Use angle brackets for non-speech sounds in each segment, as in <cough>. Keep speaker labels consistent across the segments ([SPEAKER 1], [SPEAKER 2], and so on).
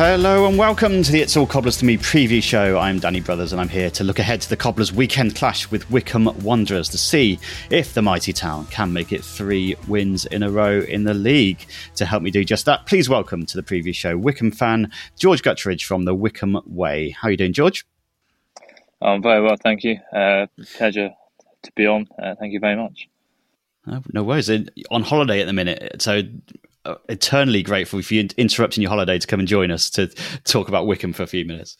[SPEAKER 1] Hello and welcome to the It's All Cobblers to Me preview show. I'm Danny Brothers and I'm here to look ahead to the Cobblers' weekend clash with Wycombe Wanderers to see if the mighty town can make it three wins in a row in the league. To help me do just that, please welcome to the preview show Wycombe fan George Gutteridge from the Wycombe Way. How are you doing, George?
[SPEAKER 2] I'm very well, thank you. Uh, pleasure to be on. Uh, thank you very much.
[SPEAKER 1] No, no worries. On holiday at the minute, so uh, eternally grateful for you interrupting your holiday to come and join us to talk about Wycombe for a few minutes.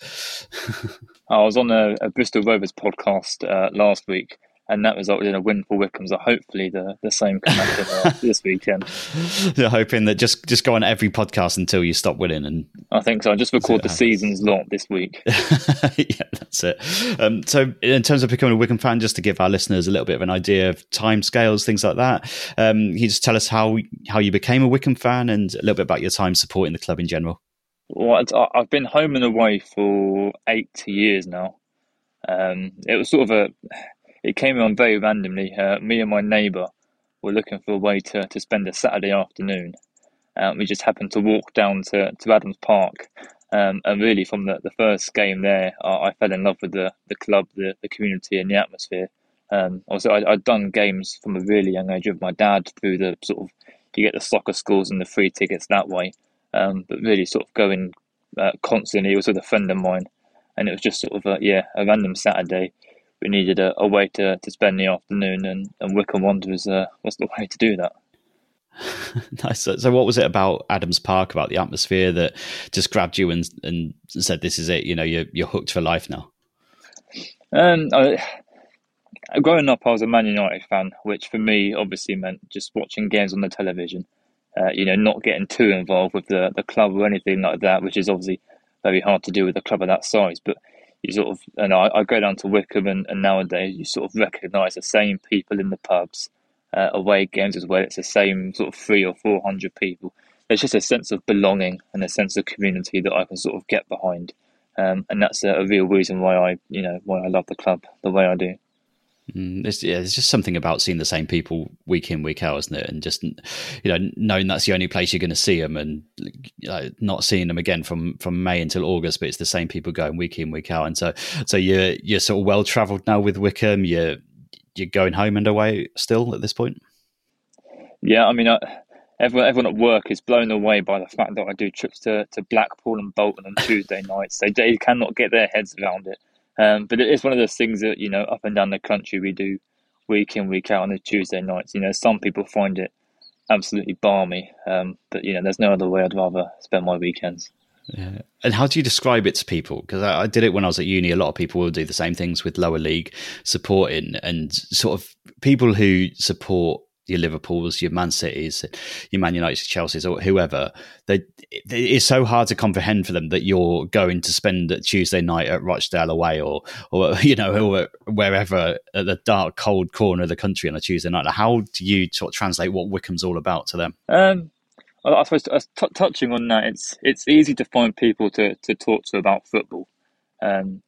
[SPEAKER 1] <laughs>
[SPEAKER 2] I was on a, a Bristol Rovers podcast uh, last week, and that resulted in a win for Wycombe. So hopefully the, the same can happen uh, <laughs> this weekend.
[SPEAKER 1] You're hoping that just just go on every podcast until you stop winning, and
[SPEAKER 2] I think so. I just record the season's lot this week. <laughs>
[SPEAKER 1] yeah, that's it. Um, so in terms of becoming a Wycombe fan, just to give our listeners a little bit of an idea of time scales, things like that, um, you just tell us how how you became a Wycombe fan and a little bit about your time supporting the club in general.
[SPEAKER 2] Well, I've been home and away for eight years now. Um, it was sort of a it came on very randomly. Uh, me and my neighbour were looking for a way to, to spend a Saturday afternoon. Um, we just happened to walk down to, to Adams Park. Um, and really, from the, the first game there, I, I fell in love with the, the club, the, the community, and the atmosphere. Um, also, I, I'd done games from a really young age with my dad through the sort of you get the soccer schools and the free tickets that way. Um, but really, sort of going uh, constantly. It was with a friend of mine, and it was just sort of a, yeah a random Saturday we needed a, a way to, to spend the afternoon, and, and Wycombe Wanderers uh, was the way to do that. <laughs>
[SPEAKER 1] nice. So, so, what was it about Adams Park, about the atmosphere, that just grabbed you and and said, "This is it"? You know, you're you're hooked for life now.
[SPEAKER 2] Um, I, growing up, I was a Man United fan, which for me obviously meant just watching games on the television. Uh, you know, not getting too involved with the the club or anything like that, which is obviously very hard to do with a club of that size. But you sort of, and I, I go down to Wycombe and, and nowadays you sort of recognise the same people in the pubs, uh, away games as well. It's the same sort of three or four hundred people. There's just a sense of belonging and a sense of community that I can sort of get behind, um, and that's a, a, real reason why I, you know, why I love the club the way I do.
[SPEAKER 1] Mm, there's, yeah, there's just something about seeing the same people week in, week out, isn't it? And just you know, knowing that's the only place you're going to see them, and you know, not seeing them again from from May until August, but it's the same people going week in, week out. And so, so you're you're sort of well travelled now with Wycombe. You're you're going home and away still at this point.
[SPEAKER 2] Yeah, I mean, I, everyone everyone at work is blown away by the fact that I do trips to, to Blackpool and Bolton on Tuesday <laughs> nights. They they cannot get their heads around it. Um, but it's one of those things that, you know, up and down the country we do week in, week out on the Tuesday nights. You know, some people find it absolutely balmy. Um, but, you know, there's no other way I'd rather spend my weekends.
[SPEAKER 1] Yeah. And how do you describe it to people? Because I, I, did it when I was at uni. A lot of people will do the same things with lower league supporting and sort of people who support your Liverpools, your Man Cities, your Man United, Chelsea's, or whoever. They, it's so hard to comprehend for them that you're going to spend a Tuesday night at Rochdale away, or or <laughs> you know, or wherever at the dark, cold corner of the country on a Tuesday night. How do you sort translate what Wycombe's all about to them?
[SPEAKER 2] Um, I suppose uh, t- touching on that, it's it's easy to find people to, to talk to about football, um,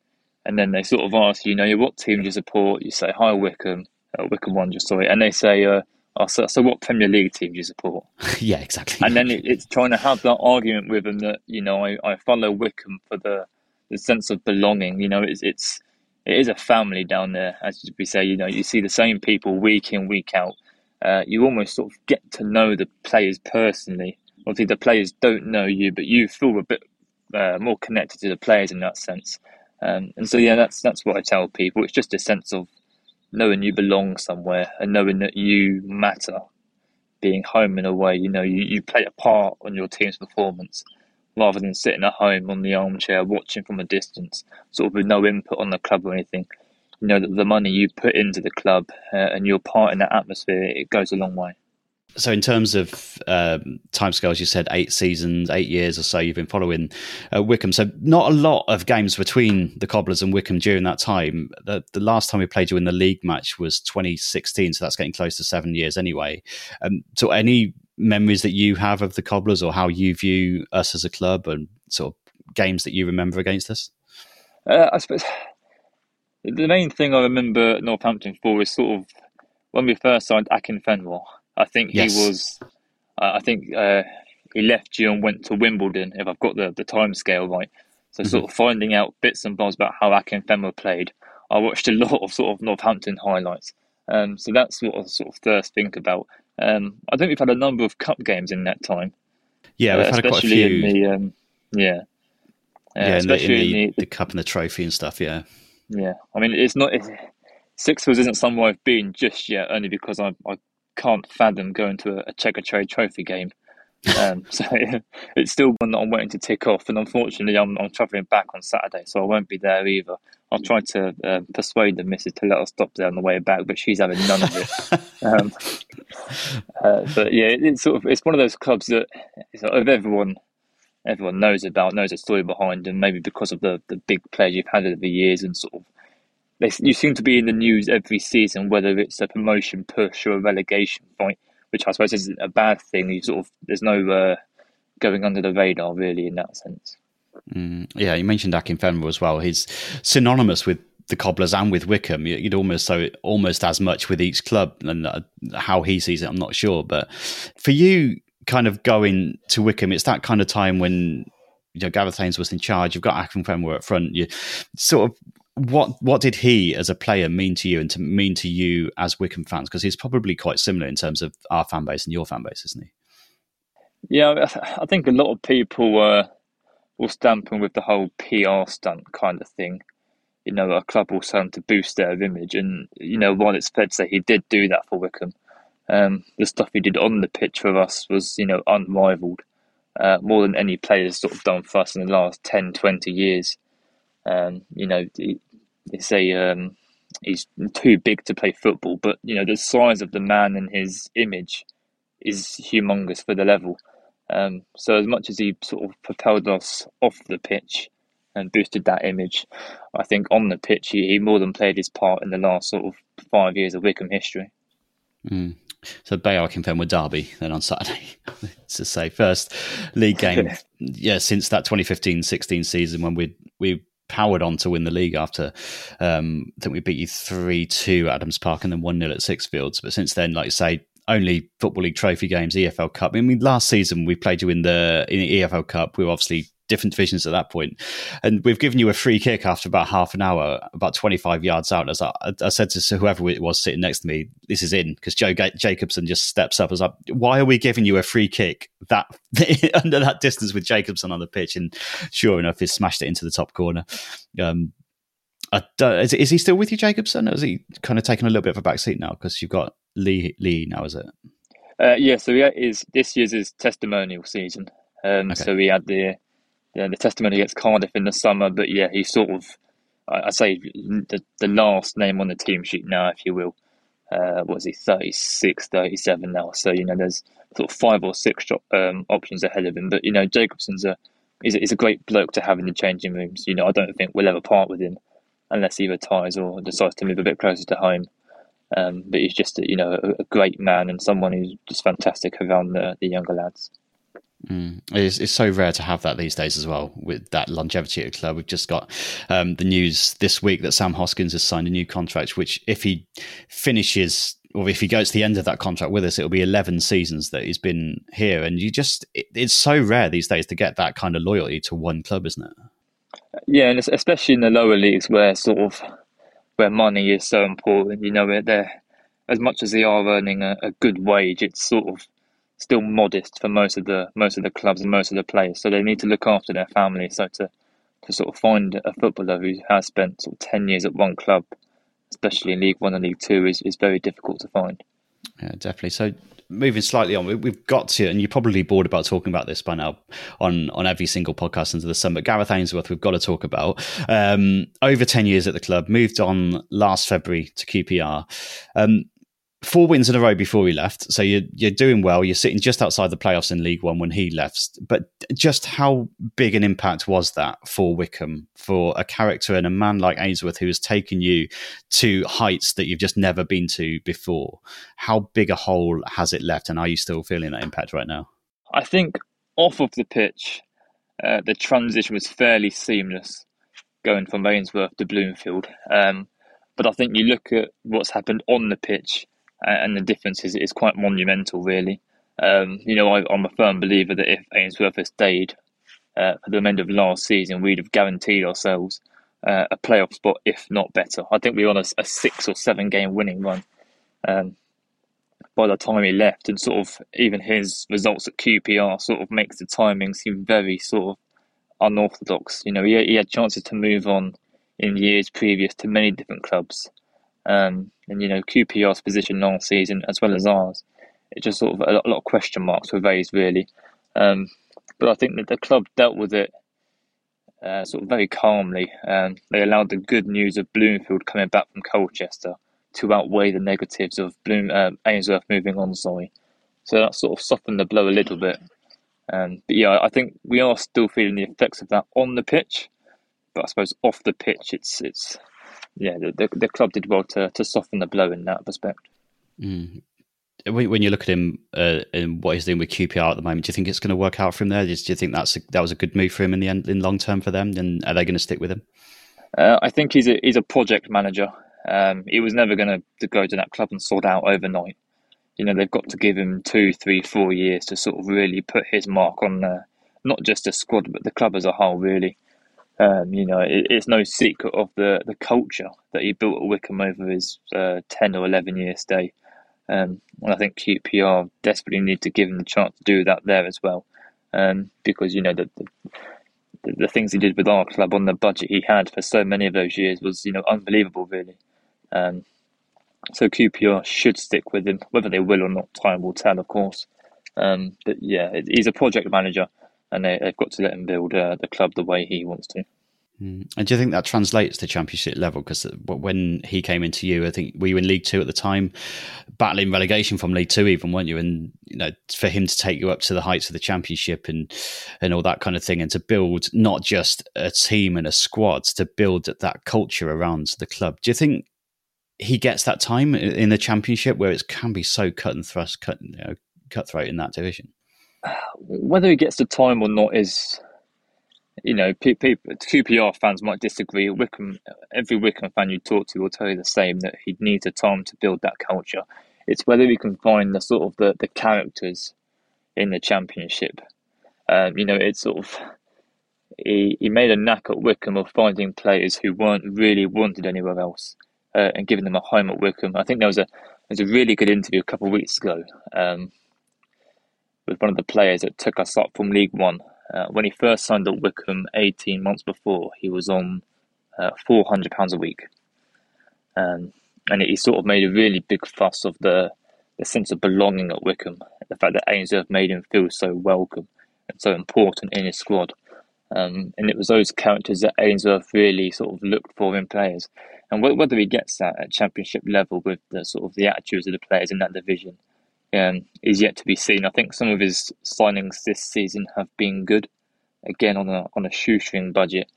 [SPEAKER 2] and then they sort of ask you, you know, what team do you support? You say, "Hi, Wycombe, uh, Wycombe Wanderers," sorry, and they say, uh, oh, so, so, what Premier League team do you support?" <laughs>
[SPEAKER 1] yeah, exactly.
[SPEAKER 2] And then it, it's trying to have that argument with them that you know I, I follow Wycombe for the the sense of belonging. You know, it's it's it is a family down there, as we say. You know, you see the same people week in week out uh, you almost sort of get to know the players personally. Obviously, the players don't know you, but you feel a bit uh, more connected to the players in that sense. Um, and so, yeah, that's that's what I tell people. It's just a sense of knowing you belong somewhere and knowing that you matter. Being home in a way, you know, you, you play a part on your team's performance rather than sitting at home on the armchair watching from a distance, sort of with no input on the club or anything you know that the money you put into the club uh, and your part in that atmosphere it goes a long way
[SPEAKER 1] so in terms of um, timescales you said eight seasons eight years or so you've been following uh, wycombe so not a lot of games between the cobblers and Wycombe during that time. The, the, last time we played you in the league match was 2016 so that's getting close to seven years anyway. Um, so any memories that you have of the cobblers or how you view us as a club and sort of games that you remember against us?
[SPEAKER 2] Uh, i suppose the main thing I remember Northampton for is sort of when we first signed Akinfenwa. I think yes. he was, uh, I think uh, he left you and went to Wimbledon, if I've got the, the time scale right. So, mm-hmm. sort of finding out bits and bobs about how Akinfenwa played. I watched a <laughs> lot of sort of Northampton highlights. Um, so that's what I sort of first think about. Um, I think we've had a number of cup games in that time.
[SPEAKER 1] Yeah, we've uh, had quite a few.
[SPEAKER 2] In the, um, yeah.
[SPEAKER 1] yeah, in the, in the, the, the, cup and the trophy and stuff. Yeah.
[SPEAKER 2] Yeah, I mean, it's not it's, Sixfields isn't somewhere I've been just yet, only because I I can't fathom going to a, a Checkatrade Trophy game. Um, <laughs> so <laughs> it's still one that I'm waiting to tick off, and unfortunately, I'm I'm travelling back on Saturday, so I won't be there either. I'll try to uh, persuade the missus to let us stop there on the way back, but she's having none of it. <laughs> um, uh, but yeah, it's sort of it's one of those clubs that of everyone everyone knows about, knows the story behind, and maybe because of the, the big players you've had over the years, and sort of they, you seem to be in the news every season, whether it's a promotion push or a relegation fight, which I suppose isn't a bad thing. You sort of there's no uh, going under the radar really in that sense.
[SPEAKER 1] Mm, yeah, you mentioned Akinfenwa as well. He's synonymous with the Cobblers and with Wycombe. You'd almost so almost as much with each club, and uh, how he sees it, I'm not sure. But for you, kind of going to Wycombe, it's that kind of time when you know Gareth was in charge. You've got Akinfenwa up front. You sort of what what did he as a player mean to you and to mean to you as Wycombe fans? Because he's probably quite similar in terms of our fan base and your fan base, isn't he?
[SPEAKER 2] Yeah, I think a lot of people uh, will stamp him with the whole PR stunt kind of thing. You know, a club will sell to boost their image, and you know, while it's fair to say he did do that for Wycombe, um, the stuff he did on the pitch for us was, you know, unrivaled. Uh, more than any player's sort of done for us in the last 10, 20 years. Um, you know, it's a um, he's too big to play football, but you know the size of the man and his image is humongous for the level. Um, so as much as he sort of propelled us off the pitch and boosted that image, I think on the pitch he, he more than played his part in the last sort of five years of Wycombe history.
[SPEAKER 1] Mm. So confirmed with Derby then on Saturday. <laughs> to say first league game, <laughs> yeah, since that 2015-16 season when we we powered on to win the league after um, I think we beat you three two at Adams Park and then one 0 at Sixfields. But since then, like you say, only football league trophy games, EFL Cup. I mean, last season we played you in the in the EFL Cup. We were obviously different divisions at that point. And we've given you a free kick after about half an hour, about 25 yards out. As I, I said to whoever it was sitting next to me, this is in because Joe Jacobson just steps up. I was like, why are we giving you a free kick that <laughs> under that distance with Jacobson on the pitch? And sure enough, he smashed it into the top corner. Um, is, is, he still with you, Jacobson? Or is he kind of taken a little bit of a back seat now because you've got Lee Lee now, is it?
[SPEAKER 2] Uh, yeah, so he is this year's his testimonial season. Um, okay. So we had the yeah, the testimony against Cardiff in the summer, but yeah, he's sort of, I, I say, the, the last name on the team sheet now, if you will. uh, was he 36, 37 now? So you know, there's sort of five or six um, options ahead of him. But you know, Jacobson's a is is a great bloke to have in the changing rooms. You know, I don't think we'll ever part with him unless he retires or decides to move a bit closer to home. Um, but he's just a, you know a, a, great man and someone who's just fantastic around the, the younger lads.
[SPEAKER 1] Mm. It's, it's so rare to have that these days as well with that longevity at the club. We've just got um, the news this week that Sam Hoskins has signed a new contract, which if he finishes or if he goes to the end of that contract with us, it'll be 11 seasons that he's been here. And you just, it, it's so rare these days to get that kind of loyalty to one club, isn't it?
[SPEAKER 2] Yeah, and especially in the lower leagues where sort of where money is so important. You know, they're as much as they are earning a, a good wage, it's sort of still modest for most of the most of the clubs and most of the players. So they need to look after their family. So to to sort of find a footballer who has spent sort of ten years at one club, especially in League One and League Two, is, is very difficult to find.
[SPEAKER 1] Yeah, definitely. So moving slightly on, we've got to, and you're probably bored about talking about this by now on on every single podcast under the sun. But Gareth Ainsworth, we've got to talk about. Um, over ten years at the club, moved on last February to QPR. Um, four wins in a row before he left. So you're you're doing well. You're sitting just outside the playoffs in League One when he left. But just how big an impact was that for Wickham, for a character and a man like Ainsworth who has taken you to heights that you've just never been to before? How big a hole has it left, and are you still feeling that impact right now?
[SPEAKER 2] I think off of the pitch, uh, the transition was fairly seamless, going from Ainsworth to Bloomfield. Um, but I think you look at what's happened on the pitch and the difference is, is quite monumental, really. Um, you know, I, am a firm believer that if Ainsworth had stayed uh, for the end of last season, we'd have guaranteed ourselves uh, a playoff spot, if not better. I think we were on a, a six or seven game winning run um, by the time he left, and sort of even his results at QPR sort of makes the timing seem very sort of unorthodox. You know, he, he had chances to move on in years previous to many different clubs. Um, and you know QPR's position last season as well as ours, it just sort of a lot, a lot of question marks were raised really. Um, but I think that the club dealt with it uh, sort of very calmly. Um, they allowed the good news of Bloomfield coming back from Colchester to outweigh the negatives of Bloom uh, Ainsworth moving on. Sorry, so that sort of softened the blow a little bit. Um, but yeah, I think we are still feeling the effects of that on the pitch. But I suppose off the pitch, it's it's yeah, the, the, the club did well to to soften the blow in that respect.
[SPEAKER 1] Mm. When you look at him uh, and what he's doing with QPR at the moment, do you think it's going to work out for him there? Do you think that's a, that was a good move for him in the end, in long term for them? And are they going to stick with him?
[SPEAKER 2] Uh, I think he's a he's a project manager. Um, he was never going to, go to that club and sort out overnight. You know, they've got to give him two, three, four years to sort of really put his mark on uh, not just the squad but the club as a whole. Really, um, you know, it, it's no secret of the, the culture that he built at Wycombe over his uh, 10 or 11 year stay. Um, and I think QPR desperately need to give him the chance to do that there as well. Um, because, you know, the, the, the, things he did with our club on the budget he had for so many of those years was, you know, unbelievable, really. Um, so QPR should stick with him. Whether they will or not, time will tell, of course. Um, but yeah, he's a project manager and they, have got to let him build uh, the club the way he wants to.
[SPEAKER 1] Hmm. And do you think that translates to championship level? Because when he came into you, I think were you in League Two at the time, battling relegation from League Two, even weren't you? And you know, for him to take you up to the heights of the championship and and all that kind of thing, and to build not just a team and a squad, to build that culture around the club. Do you think he gets that time in the championship where it can be so cut and thrust, cut you know, cutthroat in that division?
[SPEAKER 2] Whether he gets the time or not is, you know, people, QPR fans might disagree. Wycombe, every Wycombe fan you talk to will tell you the same that he needs a time to build that culture. It's whether he can find the sort of the, the characters in the championship. Um, you know, it's sort of he, he made a knack at Wycombe of finding players who weren't really wanted anywhere else uh, and giving them a home at Wycombe. I think there was a there was a really good interview a couple of weeks ago um, with one of the players that took us up from League One. Uh, when he first signed at Wycombe 18 months before, he was on uh, £400 a week. Um, and he sort of made a really big fuss of the, the sense of belonging at Wycombe, the fact that Ainsworth made him feel so welcome and so important in his squad. Um, and it was those characters that Ainsworth really sort of looked for in players. And whether he gets that at championship level with the sort of the attitudes of the players in that division um, is yet to be seen. I think some of his signings this season have been good, again on a on a shoestring budget.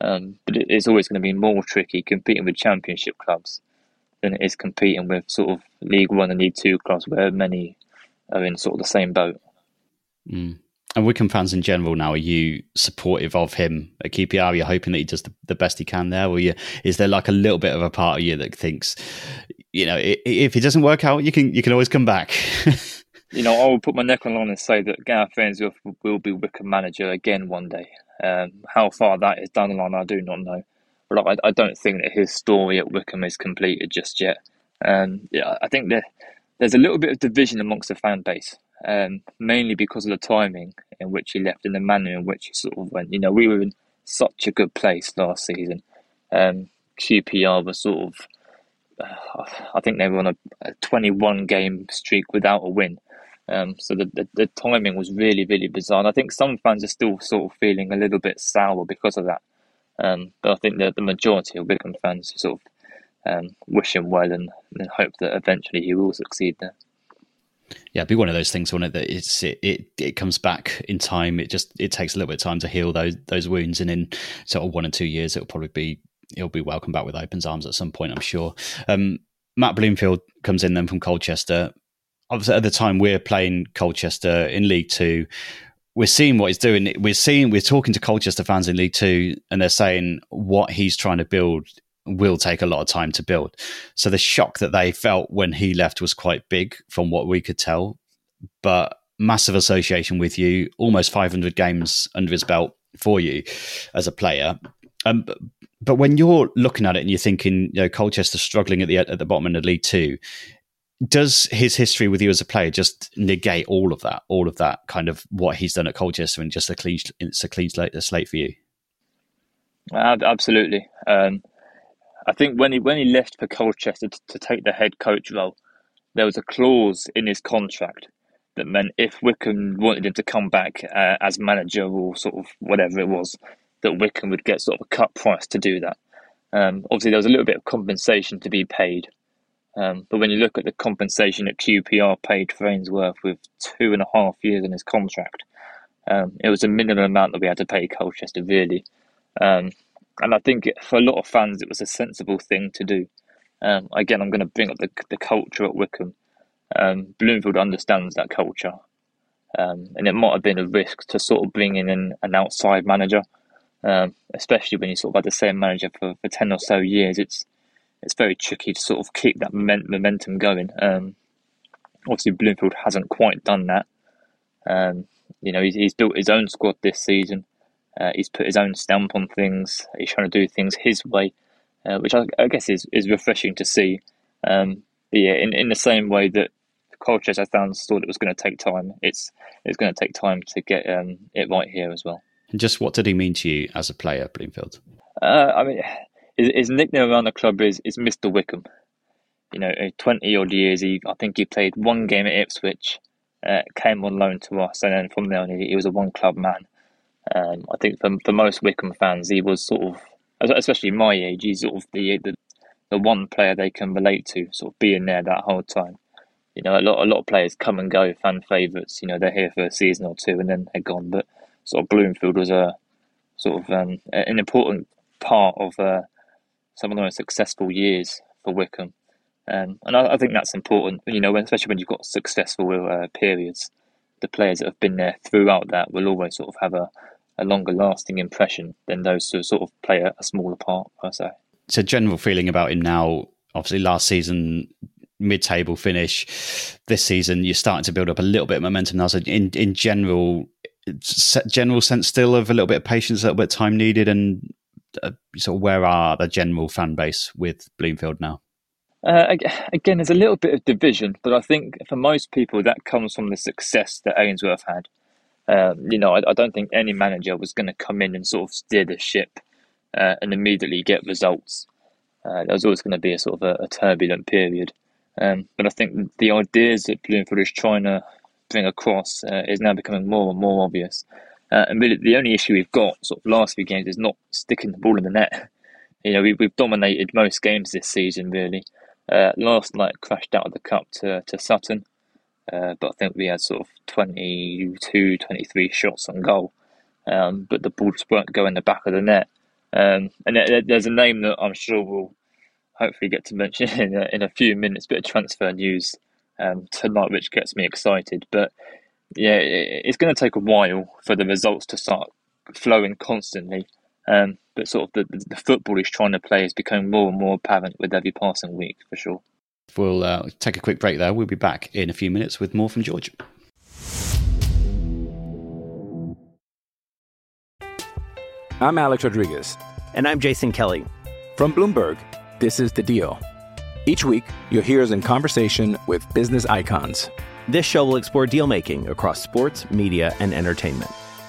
[SPEAKER 2] Um, but it is always going to be more tricky competing with championship clubs than it is competing with sort of League One and League Two clubs where many are in sort of the same boat.
[SPEAKER 1] Mm. And Wycombe fans in general now, are you supportive of him at QPR? Are you hoping that he does the, the best he can there? Or you, is there like a little bit of a part of you that thinks, you know, if it doesn't work out, you can you can always come back? <laughs>
[SPEAKER 2] you know, I will put my neck on the line and say that Gareth Ainsworth will be Wycombe manager again one day. Um, how far that is down the line, I do not know. But I, I don't think that his story at Wycombe is completed just yet. Um, yeah, I think there's a little bit of division amongst the fan base um, mainly because of the timing in which he left and the manner in which he sort of went. You know, we were in such a good place last season. Um, QPR was sort of, uh, I think they were on a, a 21 game streak without a win. Um, so the, the, the timing was really really bizarre. And I think some fans are still sort of feeling a little bit sour because of that. Um, but I think that the majority of Wycombe fans sort of um, wish him well and, and hope that eventually he will succeed there
[SPEAKER 1] yeah, be one of those things, wouldn't it? That it's it, it, it comes back in time. It just it takes a little bit of time to heal those those wounds, and in sort of one or two years, it'll probably be it'll be welcomed back with open arms at some point, I'm sure. Um, Matt Bloomfield comes in then from Colchester. Obviously, at the time we're playing Colchester in League Two, we're seeing what he's doing. We're seeing we're talking to Colchester fans in League Two, and they're saying what he's trying to build will take a lot of time to build. So the shock that they felt when he left was quite big from what we could tell. But massive association with you, almost 500 games under his belt for you as a player. Um, but when you're looking at it and you're thinking, you know, Colchester struggling at the at the bottom end of League Two, does his history with you as a player just negate all of that, all of that kind of what he's done at Colchester, and just a clean, it's a clean slate, a slate for you?
[SPEAKER 2] Absolutely. Um, I think when he when he left for Colchester to, to take the head coach role, there was a clause in his contract that meant if Wycombe wanted him to come back uh, as manager or sort of whatever it was, that Wycombe would get sort of a cut price to do that. Um, obviously, there was a little bit of compensation to be paid. Um, but when you look at the compensation that QPR paid for Ainsworth with two and a half years in his contract, um, it was a minimum amount that we had to pay Colchester, really. Um, and I think for a lot of fans, it was a sensible thing to do. Um, again, I'm going to bring up the, the culture at Wycombe. Um, Bloomfield understands that culture, um, and it might have been a risk to sort of bring in an, an outside manager, um, especially when you sort of had the same manager for, for ten or so years. It's it's very tricky to sort of keep that momentum going. Um, obviously, Bloomfield hasn't quite done that. Um, you know, he's, he's built his own squad this season. Uh, he's put his own stamp on things. He's trying to do things his way, uh, which I, I, guess is, is refreshing to see. Um, yeah, in, in the same way that Colchester fans thought it was going to take time, it's it's going to take time to get um, it right here as well.
[SPEAKER 1] And just what did he mean to you as a player, Bloomfield?
[SPEAKER 2] Uh, I mean, his, his, nickname around the club is, is Mr. Wycombe. You know, twenty odd years. He, I think he played one game at Ipswich, uh, came on loan to us, and then from there on, he, he was a one club man. Um, I think for, for most Wycombe fans, he was sort of, especially my age, he's sort of the, the the one player they can relate to, sort of being there that whole time. You know, a lot a lot of players come and go, fan favourites. You know, they're here for a season or two and then they're gone. But sort of Bloomfield was a sort of um, an important part of uh, some of the most successful years for Wycombe. Um, and I, I, think that's important, you know, especially when you've got successful uh, periods. The players that have been there throughout that will always sort of have a, a longer lasting impression than those who sort of play a, a smaller part per se.
[SPEAKER 1] So, general feeling about him now. Obviously, last season mid-table finish. This season, you're starting to build up a little bit of momentum now. So, in in general, general sense still of a little bit of patience, a little bit of time needed, and uh, sort of where are the general fan base with Bloomfield now?
[SPEAKER 2] Uh, again, there's a little bit of division, but I think for most people that comes from the success that Ainsworth had. Um, you know, I, I, don't think any manager was going to come in and sort of steer the ship uh, and immediately get results. Uh, there was always going to be a sort of a, a turbulent period. Um, but I think the ideas that Bloomfield is trying to bring across uh, is now becoming more and more obvious. Uh, and really, the only issue we've got sort of last few games is not sticking the ball in the net. <laughs> You know, we've, we've dominated most games this season, really. Uh, last night crashed out of the cup to, to Sutton, uh, but I think we had sort of 22, 23 shots on goal. Um, but the ball just won't go in the back of the net. Um, and there, there's a name that I'm sure we'll hopefully get to mention <laughs> in a, in a few minutes, bit of transfer news um, tonight, which gets me excited. But yeah, it's going to take a while for the results to start flowing constantly. Um, but sort of the, the football he's trying to play is becoming more and more apparent with every passing week, for sure.
[SPEAKER 1] We'll uh, take a quick break there. We'll be back in a few minutes with more from George.
[SPEAKER 3] I'm Alex Rodriguez.
[SPEAKER 4] And I'm Jason Kelly.
[SPEAKER 3] From Bloomberg, this is The Deal. Each week, you'll hear us in conversation with business icons.
[SPEAKER 4] This show will explore deal making across sports, media, and entertainment.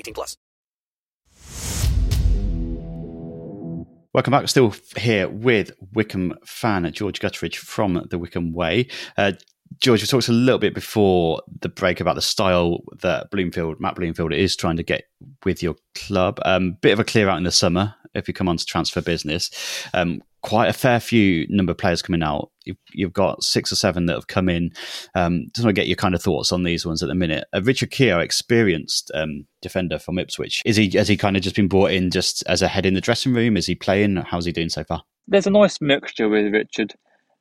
[SPEAKER 5] 18 plus.
[SPEAKER 1] Welcome back. Still here with Wycombe fan George Gutteridge from the Wycombe Way. Uh, George, we talked a little bit before the break about the style that Bloomfield, Matt Bloomfield, is trying to get with your club. Um, bit of a clear out in the summer if you come on to transfer business. Um, quite a fair few number of players coming out. You've, got six or seven that have come in. Um, just want to get your kind of thoughts on these ones at the minute. Uh, Richard Keogh, experienced um, defender from Ipswich, is he has he kind of just been brought in just as a head in the dressing room? Is he playing? How's he doing so far?
[SPEAKER 2] There's a nice mixture with Richard.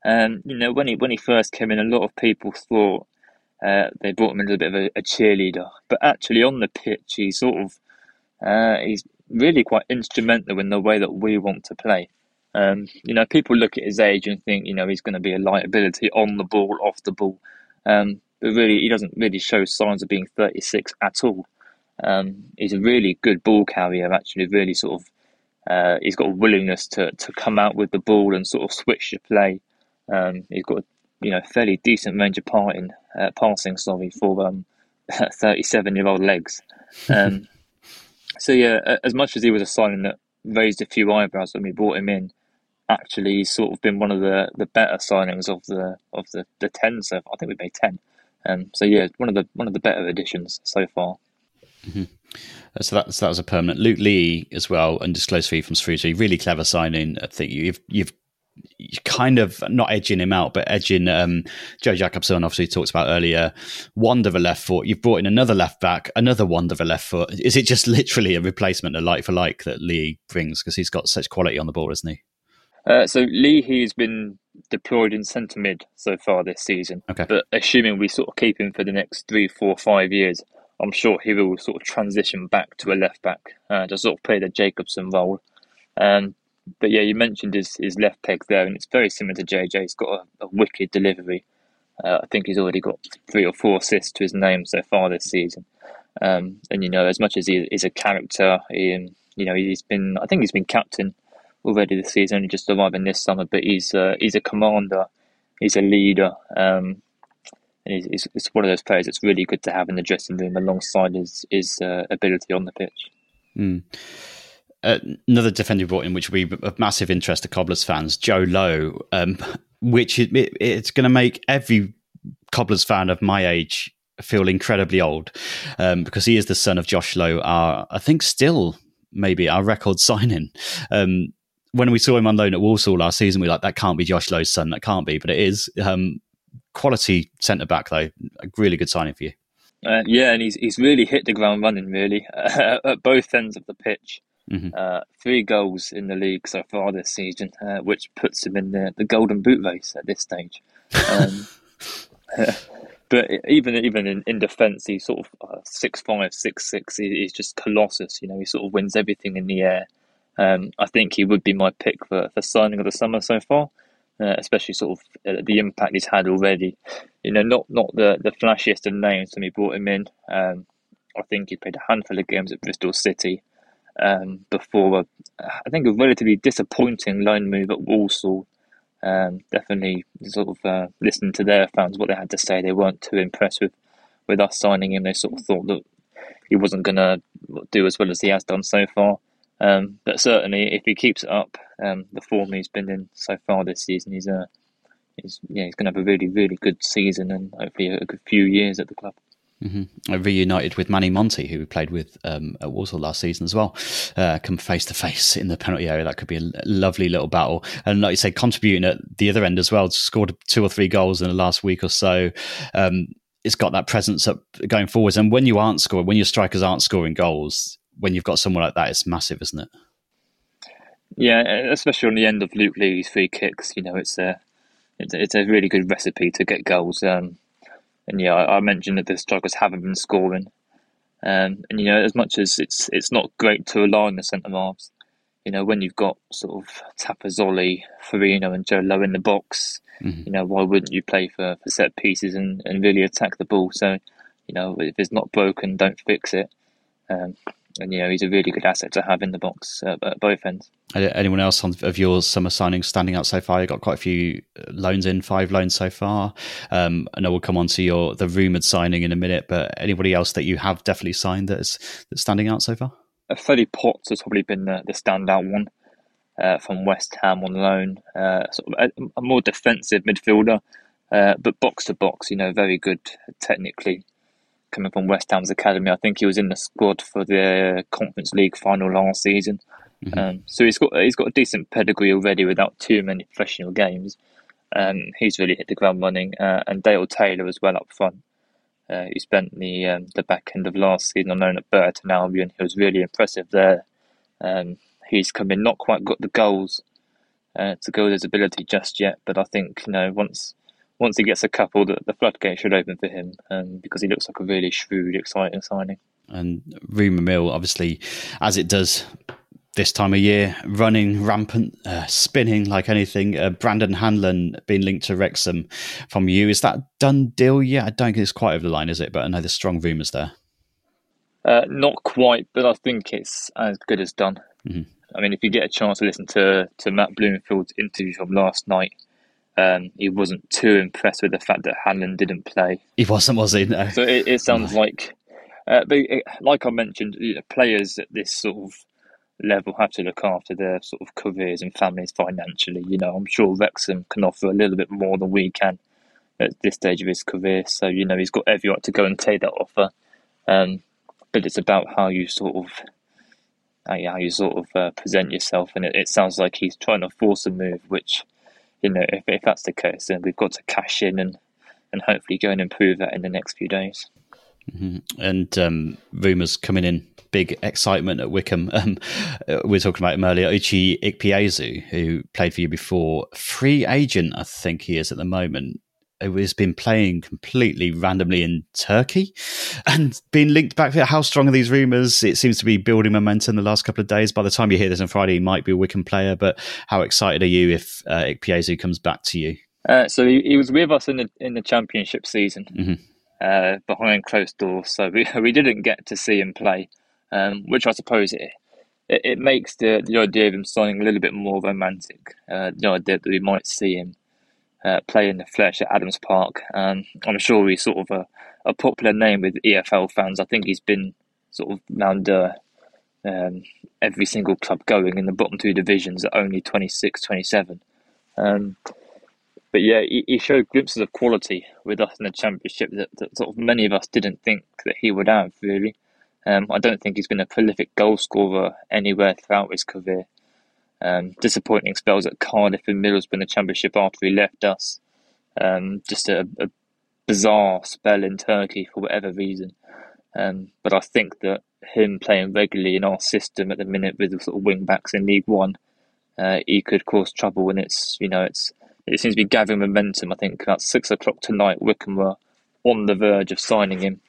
[SPEAKER 2] Um, you know, when he when he first came in, a lot of people thought uh, they brought him in a bit of a, a cheerleader, but actually on the pitch, he's sort of uh, he's really quite instrumental in the way that we want to play. Um, you know, people look at his age and think, you know, he's going to be a liability on the ball, off the ball. Um, but really, he doesn't really show signs of being 36 at all. Um, he's a really good ball carrier, actually, really sort of, uh, he's got a willingness to, to come out with the ball and sort of switch the play. Um, he's got, you know, fairly decent range of parting, uh, passing, sorry, for um, <laughs> 37 year old legs. Um, <laughs> so, yeah, as much as he was a signing that raised a few eyebrows when we brought him in, actually sort of been one of the, the better signings of the of the, the ten. So I think we made ten. Um, so yeah, one of the one of the better additions so far.
[SPEAKER 1] Uh, So that, so that was a permanent. Luke Leahy as well, undisclosed fee from Shrewsbury. Really clever signing. I think you've you've you're kind of not edging him out, but edging um, Joe Jacobson. Obviously, talked about earlier. Wanderer left foot. You've brought in another left back, another Wanderer left foot. Is it just <laughs> literally a replacement, a like for like that Leahy brings because he's got such quality on the ball, isn't he?
[SPEAKER 2] Uh, so Leahy, he's been deployed in centre mid so far this season.
[SPEAKER 1] Okay.
[SPEAKER 2] But assuming we sort of keep him for the next three, four, five years, I'm sure he will sort of transition back to a left back uh, to sort of play the Jacobson role. Um, but yeah, you mentioned his, his left peg there, and it's very similar to JJ. He's got a, a wicked delivery. Uh, I think he's already got three or four assists to his name so far this season. Um, and you know, as much as he is a character, he, you know, he's been. I think he's been captain already this season, only just arriving this summer. But he's uh, he's a commander, he's a leader, um, and he's, he's, he's one of those players that's really good to have in the dressing room alongside his his uh, ability on the pitch.
[SPEAKER 1] Mm. Uh, another defender brought in, which will be of massive interest to Cobblers fans, Joe Low, um, <laughs> which it, it, it's going to make every Cobblers fan of my age feel incredibly old um, because he is the son of Josh Low, our, I think still maybe our record <laughs> signing. Um, when we saw him on loan at Walsall last season, we were like, that can't be Josh Low's son. That can't be, but it is. Um, quality centre back, though. A really good signing for you.
[SPEAKER 2] Uh, yeah, and he's he's really hit the ground running, really, <laughs> at both ends of the pitch.
[SPEAKER 1] Mhm.
[SPEAKER 2] Uh, three goals in the league so far this season, uh, which puts him in the, the golden boot race at this stage. Um, <laughs> <laughs> but even even in, in defence, he's sort of uh, six five, six six. He's just colossus. You know, he sort of wins everything in the air. Um, I think he would be my pick for, for signing of the summer so far, uh, especially sort of uh, the impact he's had already. You know, not not the, the flashiest of names when we brought him in. Um, I think he played a handful of games at Bristol City um, before, a, I think, a relatively disappointing loan move at Walsall um, definitely sort of uh, listened to their fans what they had to say. They weren't too impressed with with us signing him. They sort of thought that he wasn't going to do as well as he has done so far. Um, but certainly, if he keeps it up, um, the form he's been in so far this season, he's uh, he's yeah he's going to have a really really good season and hopefully a good few years at the club.
[SPEAKER 1] Mm-hmm. Reunited with Manny Monty, who we played with um, at Walsall last season as well, uh, come face to face in the penalty area. That could be a lovely little battle. And like you say, contributing at the other end as well, scored two or three goals in the last week or so. Um, it's got that presence up going forwards. And when you aren't scoring, when your strikers aren't scoring goals, when you've got someone like that, it's massive, isn't it?
[SPEAKER 2] Yeah, especially on the end of Luke Leahy's free kicks. You know, it's a it's a, really good recipe to get goals. Um, and yeah, I, I mentioned that the strikers haven't been scoring. Um, and you know, as much as it's it's not great to rely on the centre halves, you know, when you've got sort of Tafazolli, Forino, and Joe Low in the box, mm-hmm. you know, why wouldn't you play for, for set pieces and, and really attack the ball? So, you know, if it's not broken, don't fix it. Um, and you know he's a really good asset to have in the box uh, at both ends.
[SPEAKER 1] Anyone else on, of yours summer signings standing out so far? You got quite a few uh, loans in, five loans so far. Um, I know we'll come on to your the rumored signing in a minute, but anybody else that you have definitely signed that is that's standing out so far?
[SPEAKER 2] Uh, Freddie Potts has probably been the, the standout one uh, from West Ham on loan. Uh, sort of a, a, more defensive midfielder, uh, but box to box, you know, very good technically coming from West Ham's academy. I think he was in the squad for the Conference League final last season. Mm-hmm. Um, so he's got he's got a decent pedigree already without too many professional games. Um, he's really hit the ground running, uh, and Dale Taylor as well up front. Uh, he spent the um, the back end of last season on loan at Burton Albion. He was really impressive there. Um, he's come in, not quite got the goals uh, to go with his ability just yet, but I think you know once once he gets a couple, the, the floodgate should open for him um, because he looks like a really shrewd, exciting signing.
[SPEAKER 1] And rumour mill, obviously, as it does this time of year, running rampant, uh, spinning like anything. Uh, Brandon Hanlon being linked to Wrexham from you. Is that done deal yet? I don't think it's quite over the line, is it? But I know there's strong rumours there.
[SPEAKER 2] Uh, not quite, but I think it's as good as done. Mm-hmm. I mean, if you get a chance to listen to, to Matt Bloomfield's interview from last night, um, he wasn't too impressed with the fact that Hanlon didn't play.
[SPEAKER 1] He wasn't, was he? No.
[SPEAKER 2] So it, it sounds like, uh, but it, like I mentioned, you know, players at this sort of level have to look after their sort of careers and families financially. You know, I'm sure Wrexham can offer a little bit more than we can at this stage of his career. So you know, he's got every right to go and take that offer. Um, but it's about how you sort of how you sort of uh, present yourself, and it, it sounds like he's trying to force a move, which you know, if, if that's the case, then we've got to cash in and, and hopefully go and improve that in the next few days.
[SPEAKER 1] Mm-hmm. And um, rumours coming in, big excitement at Wycombe. <laughs> Um, we were talking about him earlier. Uche Ikpeazu, who played for you before, free agent, I think he is at the moment who has been playing completely randomly in Turkey and being linked back. How strong are these rumours? It seems to be building momentum the last couple of days. By the time you hear this on Friday, he might be a Wycombe player, but how excited are you if uh, Ikpeazu comes back to you?
[SPEAKER 2] Uh, so he, he, was with us in the in the championship season mm-hmm. uh, behind closed doors, so we, <laughs> we didn't get to see him play, um, which I suppose it, it, it makes the, the idea of him signing a little bit more romantic. Uh, the idea that we might see him uh, play in the flesh at Adams Park. Um, I'm sure he's sort of a, a, popular name with EFL fans. I think he's been sort of round uh, um, every single club going in the bottom two divisions at only 26, 27. Um, but yeah, he, he, showed glimpses of quality with us in the championship that, that, sort of many of us didn't think that he would have. Really, um, I don't think he's been a prolific goal scorer anywhere throughout his career. Um, disappointing spells at Cardiff and Middlesbrough in the Championship after he left us. Um, just a, a, bizarre spell in Turkey for whatever reason. Um, but I think that him playing regularly in our system at the minute with the sort of wing backs in League One, uh, he could cause trouble. And it's you know it's it seems to be gathering momentum. I think about six o'clock tonight, Wycombe were on the verge of signing him,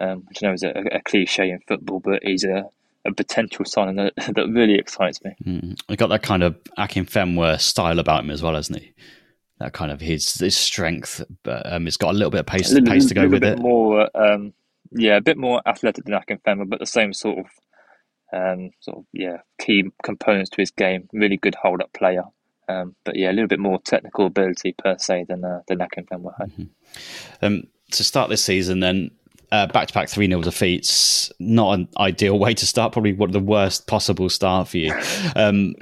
[SPEAKER 2] um, which I know is a, a cliche in football, but he's a, a potential signing that, <laughs> that really excites me.
[SPEAKER 1] Mm. He got that kind of Akin Akinfenwa style about him as well, hasn't he? That kind of his his strength, but um, it's got a little bit of pace, little, pace to go with it.
[SPEAKER 2] More, um, yeah, a bit more athletic than Akin Akinfenwa, but the same sort of um, sort of yeah key components to his game. Really good hold up player. Um, but yeah, a little bit more technical ability per se than uh, than Akinfenwa had. Mm-hmm.
[SPEAKER 1] Um, to start this season, then back to back 3 0 defeats. Not an ideal way to start, probably of the worst possible start for you. Um,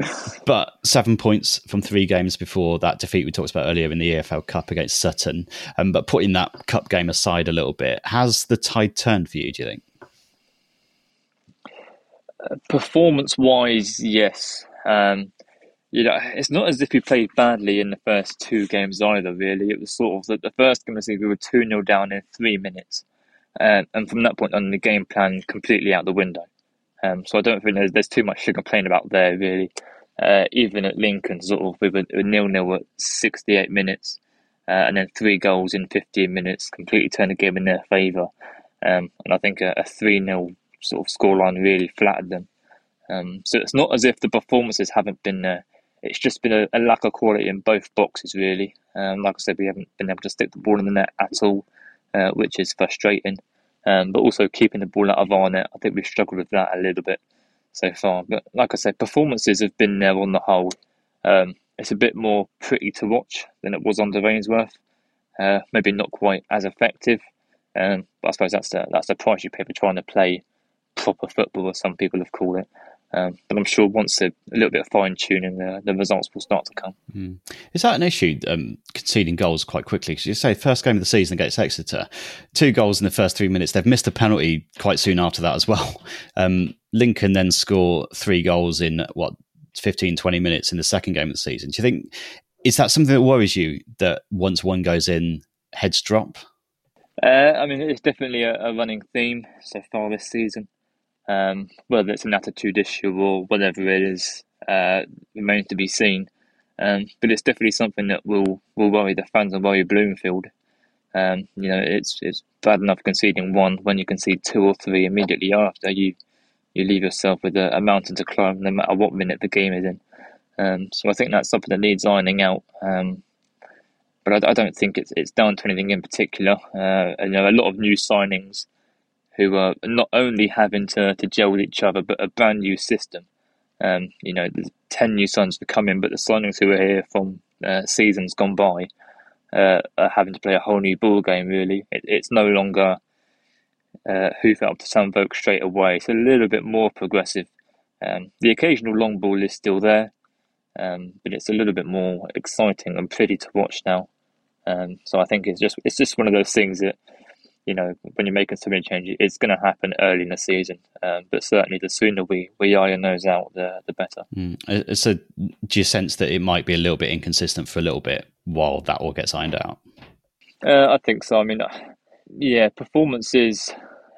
[SPEAKER 1] but seven points from three games before that defeat we talked about earlier in the EFL Cup against Sutton. Um, but putting that cup game aside a little bit, has the tide turned for you, do you think?
[SPEAKER 2] Performance wise, yes. Um, you know, it's not as if we played badly in the first two games either. Really, it was sort of the, the first game the season we were two 0 down in three minutes, uh, and from that point on, the game plan completely out the window. Um, so I don't think there's, there's too much to complain about there. Really, uh, even at Lincoln, sort of we were nil nil at 68 minutes, uh, and then three goals in 15 minutes completely turned the game in their favour. Um, and I think a three 0 sort of scoreline really flattered them. Um, so it's not as if the performances haven't been there. It's just been a, a lack of quality in both boxes, really. Um, like I said, we haven't been able to stick the ball in the net at all, uh, which is frustrating. Um, but also keeping the ball out of our net, I think we've struggled with that a little bit so far. But like I said, performances have been there on the whole. Um, it's a bit more pretty to watch than it was under Ainsworth. Uh, maybe not quite as effective, um, but I suppose that's the that's the price you pay for trying to play proper football, as some people have called it. Um, but I'm sure once a, a little bit of fine tuning, the, the results will start to come.
[SPEAKER 1] Mm. Is that an issue, um, conceding goals quite quickly? Because you say first game of the season against Exeter, two goals in the first three minutes. They've missed a penalty quite soon after that as well. <laughs> Um, Lincoln then score three goals in what 15, 20 minutes in the second game of the season. Do you think is that something that worries you that once one goes in, heads drop?
[SPEAKER 2] Uh, I mean, it's definitely a, a running theme so far this season. Um, whether it's an attitude issue or whatever it is uh, remains to be seen. Um, but it's definitely something that will, will worry the fans and worry Bloomfield. Um, you know, it's it's bad enough conceding one when you concede two or three immediately after. You you leave yourself with a, a mountain to climb, no matter what minute the game is in. Um, so I think that's something that needs ironing out. Um, but I, I, don't think it's it's down to anything in particular. Uh, you know, a lot of new signings who are not only having to, to gel with each other, but a brand new system. Um, you know, there's 10 new signings to come in, but the signings who are here from uh, seasons gone by uh, are having to play a whole new ball game, really. It, it's no longer uh, hoof up to Sam Vokes straight away. It's a little bit more progressive. Um, the occasional long ball is still there, um, but it's a little bit more exciting and pretty to watch now. Um, so I think it's just it's just one of those things that you know, when you're making so many changes, it's going to happen early in the season. Um, but certainly, the sooner we, we iron those out, the the better.
[SPEAKER 1] Mm. So, do you sense that it might be a little bit inconsistent for a little bit while that all gets ironed out?
[SPEAKER 2] Uh, I think so. I mean, yeah, performances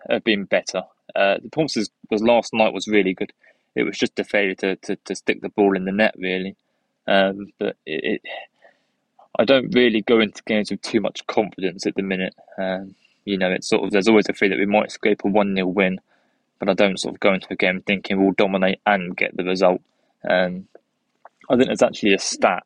[SPEAKER 2] have been better. Uh, the performances was last night was really good. It was just a failure to, to, to stick the ball in the net, really. Um, but it, it, I don't really go into games with too much confidence at the minute. Um, you know, it's sort of there's always a fear that we might escape a one 0 win, but I don't sort of go into a game thinking we'll dominate and get the result. Um, I think there's actually a stat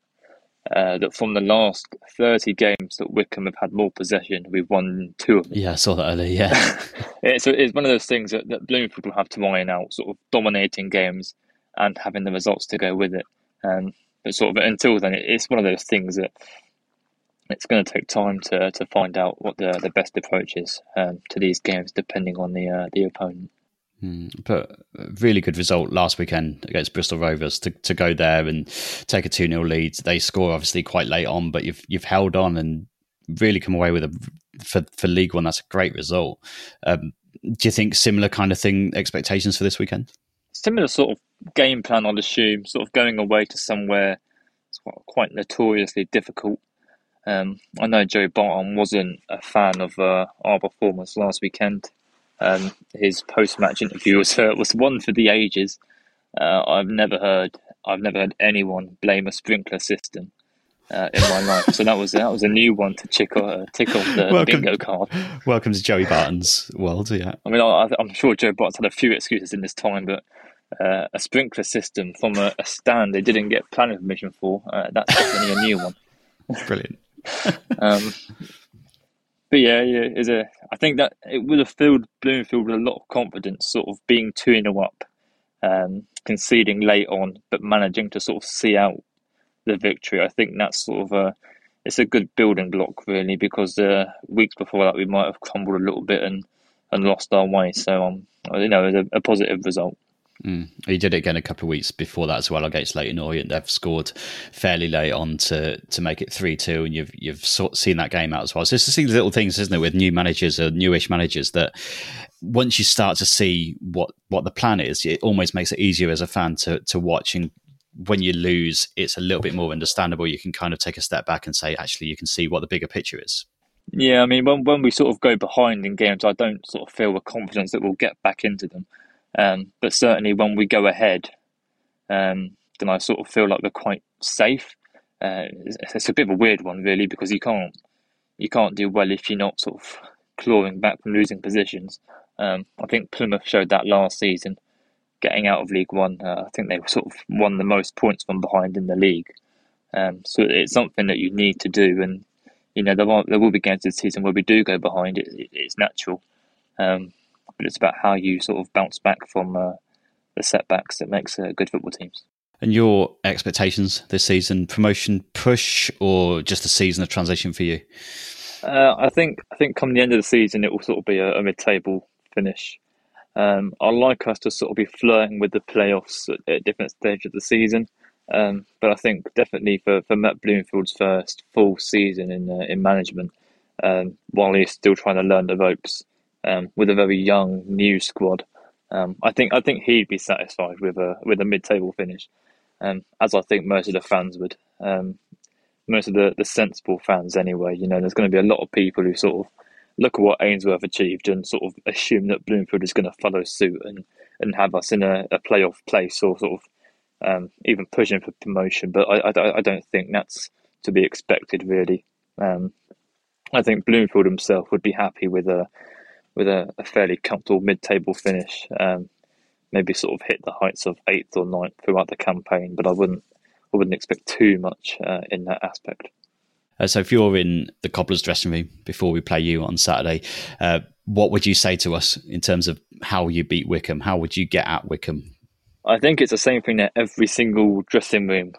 [SPEAKER 2] uh, that from the last 30 games that Wycombe have had more possession, we've won two of them.
[SPEAKER 1] Yeah, I saw that earlier, yeah. <laughs>
[SPEAKER 2] it's, it's one of those things that, that Bloomfield will have to iron out, sort of dominating games and having the results to go with it. Um, but sort of until then, it's one of those things that it's going to take time to, to find out what the, the best approach is um, to these games, depending on the uh, the opponent.
[SPEAKER 1] Mm, but really good result last weekend against Bristol Rovers to, to go there and take a 2 0 lead. They score obviously quite late on, but you've you've held on and really come away with a for, for League One. That's a great result. Um, do you think similar kind of thing expectations for this weekend?
[SPEAKER 2] Similar sort of game plan, I'd assume. Sort of going away to somewhere quite notoriously difficult um, I know Joe Barton wasn't a fan of uh, our performance last weekend. Um, his post-match interview was uh, was one for the ages. Uh, I've never heard I've never heard anyone blame a sprinkler system uh, in my <laughs> life. So that was that was a new one to tick off, uh, tick off the Wycombe, bingo card.
[SPEAKER 1] Welcome to Joey Barton's world. Yeah,
[SPEAKER 2] I mean, I, am sure Joe Barton's had a few excuses in this time, but uh, a sprinkler system from a, a, stand they didn't get planning permission for. Uh, that's definitely a new one. <laughs>
[SPEAKER 1] Brilliant.
[SPEAKER 2] Um, but yeah, yeah, is a. I think that it would have filled Bloomfield with a lot of confidence, sort of being two 0 up, um, conceding late on, but managing to sort of see out the victory. I think that's sort of a. It's a good building block, really, because the uh, weeks before that we might have crumbled a little bit and, and lost our way. So, um, you know, it was a, a positive result.
[SPEAKER 1] Mm. He did it again a couple of weeks before that as well against Leyton Orient. They've scored fairly late on to to make it three two, and you've you've seen that game out as well. So it's just these little things, isn't it, with new managers or newish managers that once you start to see what what the plan is, it almost makes it easier as a fan to to watch. And when you lose, it's a little bit more understandable. You can kind of take a step back and say, actually, you can see what the bigger picture is.
[SPEAKER 2] Yeah, I mean, when when we sort of go behind in games, I don't sort of feel the confidence that we'll get back into them. Um, but certainly when we go ahead, um, then I sort of feel like we're quite safe. Uh, it's, it's, a bit of a weird one, really, because you can't you can't do well if you're not sort of clawing back from losing positions. Um, I think Plymouth showed that last season, getting out of League One. Uh, I think they sort of won the most points from behind in the league. Um, so it's something that you need to do, and you know there, are, there will be games this season where we do go behind. It, it, it's natural. Um, but it's about how you sort of bounce back from uh, the setbacks that makes uh, good football teams.
[SPEAKER 1] And your expectations this season: promotion push, or just a season of transition for you?
[SPEAKER 2] Uh, I think I think come the end of the season, it will sort of be a, a mid-table finish. Um, I like us to sort of be flirting with the playoffs at, at different stages of the season. Um, but I think definitely for, for Matt Bloomfield's first full season in uh, in management, um, while he's still trying to learn the ropes, um, with a very young new squad. Um, I think I think he'd be satisfied with a with a mid table finish, um, as I think most of the fans would. Um, most of the, the sensible fans, anyway. You know, there's going to be a lot of people who sort of look at what Ainsworth achieved and sort of assume that Bloomfield is going to follow suit and, and have us in a, a playoff place or sort of um, even pushing for promotion. But I, I, I, don't think that's to be expected, really. Um, I think Bloomfield himself would be happy with a with a, a fairly comfortable mid-table finish. Um, maybe sort of hit the heights of eighth or ninth throughout the campaign, but I wouldn't I wouldn't expect too much uh, in that aspect.
[SPEAKER 1] Uh, so, if you're in the Cobblers dressing room before we play you on Saturday, uh, what would you say to us in terms of how you beat Wycombe? How would you get at Wycombe?
[SPEAKER 2] I think it's the same thing that every single dressing room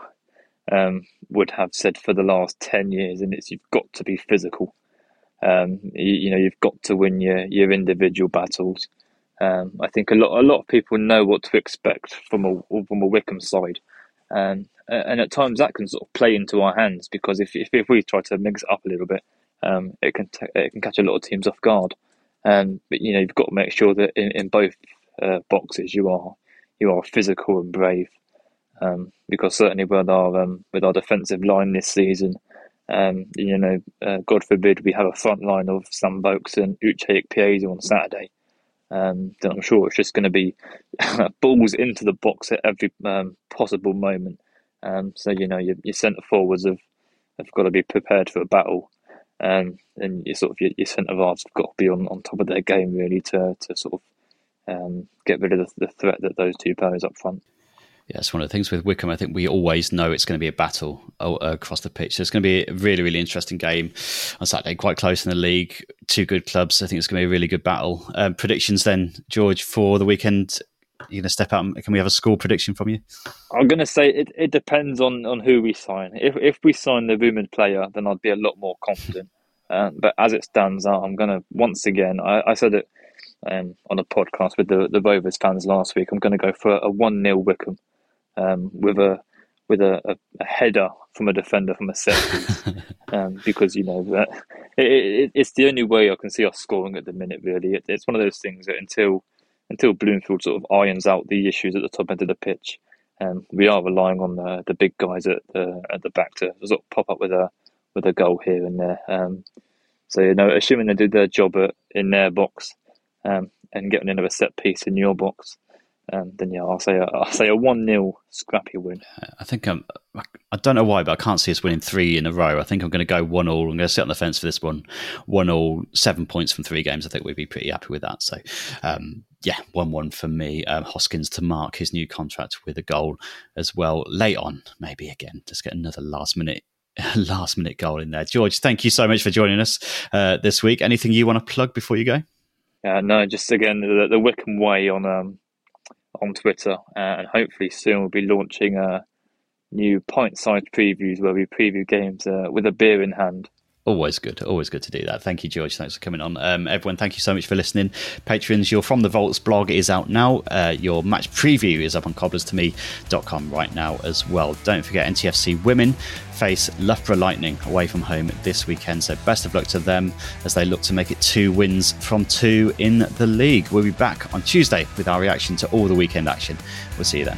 [SPEAKER 2] um, would have said for the last 10 years, and it's you've got to be physical. Um, you, you, know, you've got to win your, your individual battles. Um, I think a lot a lot of people know what to expect from a from a Wycombe side, um, and at times that can sort of play into our hands because if if, if we try to mix it up a little bit, um, it can t- it can catch a lot of teams off guard. Um, but you know you've got to make sure that in, in both uh, boxes you are you are physical and brave, um, because certainly with our um, with our defensive line this season, um, you know, uh, God forbid we have a front line of Sam Vokes and Uche Ikpeazu on Saturday. Um, then I'm sure it's just going to be <laughs> balls into the box at every um, possible moment. Um, so you know your, your centre forwards have have got to be prepared for a battle, um, and your sort of your, your centre halves have got to be on, on top of their game really to to sort of um, get rid of the threat that those two players up front
[SPEAKER 1] yeah, it's one of the things with Wycombe. I think we always know it's going to be a battle uh, across the pitch. So it's going to be a really, really interesting game on Saturday. Quite close in the league, two good clubs. I think it's going to be a really good battle. Um, predictions then, George, for the weekend. You're going to step out. Can we have a score prediction from you?
[SPEAKER 2] I'm going to say it, it depends on, on who we sign. If if we sign the Boomin player, then I'd be a lot more confident. um, <laughs> but as it stands, out, I'm going to once again. I, I said it um, on a podcast with the the Rovers fans last week. I'm going to go for a one 0 Wycombe um, with a with a, a, a, header from a defender from a set piece, <laughs> um, because you know that it, it, it's the only way I can see us scoring at the minute. Really, it, it's one of those things that until until Bloomfield sort of irons out the issues at the top end of the pitch, um, we are relying on the the big guys at the at the back to sort of pop up with a with a goal here and there. Um, so you know, assuming they do their job at, in their box um, and getting another set piece in your box, um, then yeah, I'll say a, I'll say a one 0 scrappy win.
[SPEAKER 1] I think I'm I don't know why, but I can't see us winning three in a row. I think I'm going to go one all. I'm going to sit on the fence for this one. One all, seven points from three games. I think we'd be pretty happy with that. So, um, yeah, one one for me. Um, Hoskins to mark his new contract with a goal as well. Late on, maybe again, just get another last minute. <laughs> Last minute goal in there, George. Thank you so much for joining us uh, this week. Anything you want to plug before you go?
[SPEAKER 2] Uh, no, just again the, the Wycombe Way on um, on Twitter, uh, and hopefully soon we'll be launching a new pint-sized previews where we preview games uh, with a beer in hand.
[SPEAKER 1] Always good. Always good to do that. Thank you, George. Thanks for coming on. Um, everyone, thank you so much for listening. Patrons, your From the Vaults blog is out now. Uh, your match preview is up on cobblerstome.com right now as well. Don't forget, NTFC women face Loughborough Lightning away from home this weekend. So best of luck to them as they look to make it two wins from two in the league. We'll be back on Tuesday with our reaction to all the weekend action. We'll see you then.